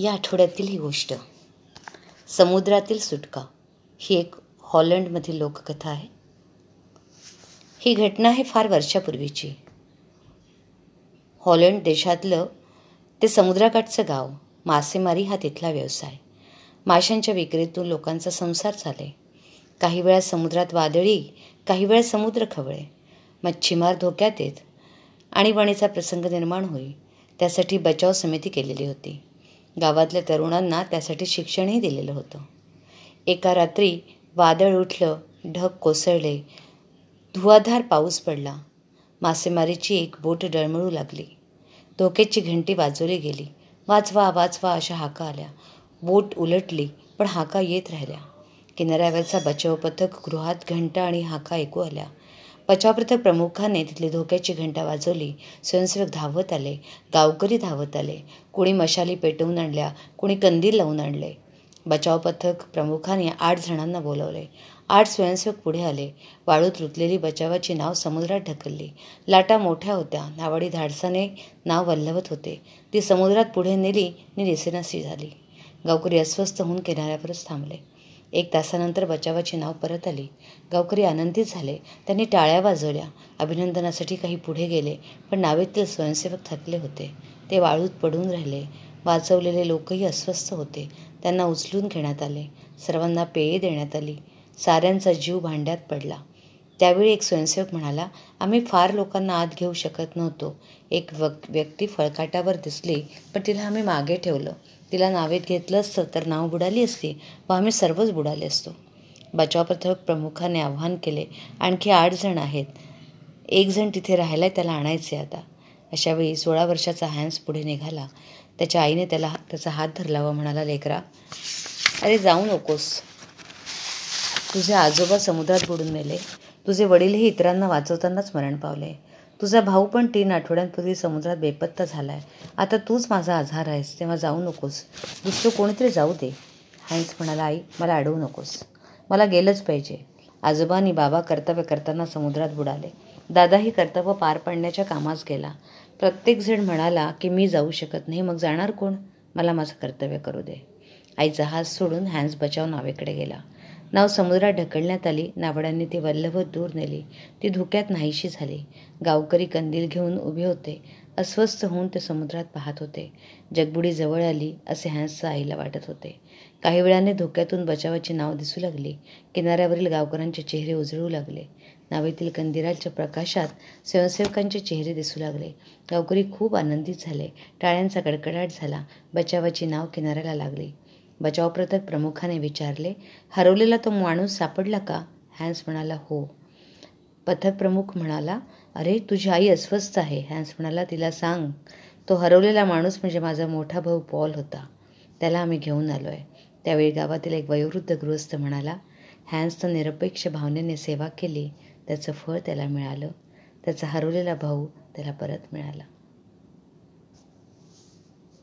या आठवड्यातील ही गोष्ट. समुद्रातील सुटका. ही एक हॉलंडमधील लोककथा आहे. ही घटना आहे फार वर्षापूर्वीची. हॉलंड देशातलं ते समुद्राकाठचं गाव मासेमारी हा तिथला व्यवसाय. माशांच्या विक्रीतून लोकांचा संसार चाले. काही वेळा समुद्रात वादळी काही वेळा समुद्र खवळे. मच्छीमार धोक्यात येत आणि प्रसंग निर्माण होई. त्यासाठी बचाव समिती केलेली होती. गावातल्या तरुणांना त्यासाठी शिक्षणही दिलेलं होतं. एका रात्री वादळ उठलं ढग कोसळले धुवाधार पाऊस पडला. मासेमारीची एक बोट डळमळू लागली. धोक्याची घंटी वाजवली गेली. वाचवा वाचवा अशा हाका आल्या. बोट उलटली पण हाका येत राहिल्या. किनाऱ्यावरचा बचाव पथक गृहात घंटा आणि हाका ऐकू आल्या. बचाव पथक प्रमुखाने तिथली धोक्याची घंटा वाजवली. स्वयंसेवक धावत आले. गावकरी धावत आले. कोणी मशाली पेटवून आणल्या कोणी कंदील लावून आणले. बचाव पथक प्रमुखाने आठ जणांना बोलवले. आठ स्वयंसेवक पुढे आले. वाळूत रुतलेली बचावाची नाव समुद्रात ढकलली. लाटा मोठ्या होत्या. नावाडी धाडसाने नाव वल्लवत होते. ती समुद्रात पुढे नेली आणि दिसेनाशी झाली. गावकरी अस्वस्थ होऊन किनाऱ्यावरच थांबले. एक तासानंतर बचावाची नाव परत आली. गावकरी आनंदित झाले. त्यांनी टाळ्या वाजवल्या. अभिनंदनासाठी काही पुढे गेले पण नावेतील स्वयंसेवक थकले होते. ते वाळूत पडून राहिले. वाचवलेले लोकही अस्वस्थ होते. त्यांना उचलून घेण्यात आले. सर्वांना पेये देण्यात आली. साऱ्यांचा जीव भांड्यात पडला. त्यावेळी एक स्वयंसेवक म्हणाला आम्ही फार लोकांना आत घेऊ शकत नव्हतो. एक व्यक्ती फळकाटावर दिसली पण तिला आम्ही मागे ठेवलं. तिला नावेत घेतलं असतं तर नाव बुडाली असती व आम्ही सर्वच बुडाले असतो. बचाव पथक प्रमुखाने आव्हान केले आणखी आठ जण आहेत. एक जण तिथे राहायला त्याला आणायचे आता. अशावेळी सोळा वर्षाचा हॅन्स पुढे निघाला. त्याच्या आईने त्याला त्याचा हात धरला व म्हणाला लेकरा अरे जाऊ नकोस. तुझे आजोबा समुद्रात बुडून मेले. तुझे वडीलही इतरांना वाचवतानाच मरण पावले तुझा भाऊ पण तीन आठवड्यांपूर्वी समुद्रात बेपत्ता झालाय. आता तूच माझा आधार आहेस तेव्हा जाऊ नकोस. दुसरं कोणीतरी जाऊ दे. हॅन्स म्हणाला आई मला अडवू नकोस. मला गेलंच पाहिजे. आजोबा आणि बाबा कर्तव्य करताना समुद्रात बुडाले. दादाही कर्तव्य पार पाडण्याच्या कामास गेला. प्रत्येकजण म्हणाला की मी जाऊ शकत नाही मग जाणार कोण? मला माझं कर्तव्य करू दे. आई जहाज सोडून हॅन्स बचाव नावेकडे गेला. नाव समुद्रात ढकलण्यात आली. नावड्यांनी ती वल्लभत दूर नेली. ती धुक्यात नाहीशी झाली. गावकरी कंदील घेऊन उभे होते. अस्वस्थ होऊन ते समुद्रात पाहत होते. जगबुडी जवळ आली असे हॅन्सचं आईला वाटत होते. काही वेळाने धोक्यातून बचावाची नाव दिसू लागली. किनाऱ्यावरील गावकऱ्यांचे चेहरे उजळू लागले. नावेतील कंदिराच्या प्रकाशात स्वयंसेवकांचे चेहरे दिसू लागले. गावकरी खूप आनंदित झाले. टाळ्यांचा कडकडाट झाला. बचावाची नाव किनाऱ्याला लागली. बचाव पथक प्रमुखाने विचारले हरवलेला तो माणूस सापडला का? हॅन्स म्हणाला हो. पथक प्रमुख म्हणाला अरे तुझी आई अस्वस्थ आहे. हॅन्स म्हणाला तिला सांग तो हरवलेला माणूस म्हणजे माझा मोठा भाऊ पॉल होता. त्याला आम्ही घेऊन आलो आहे त्यावेळी गावातील एक वयोवृद्ध गृहस्थ म्हणाला हॅन्सनं निरपेक्ष भावनेने सेवा केली. त्याचं फळ त्याला मिळालं. त्याचा हरवलेला भाऊ त्याला परत मिळाला.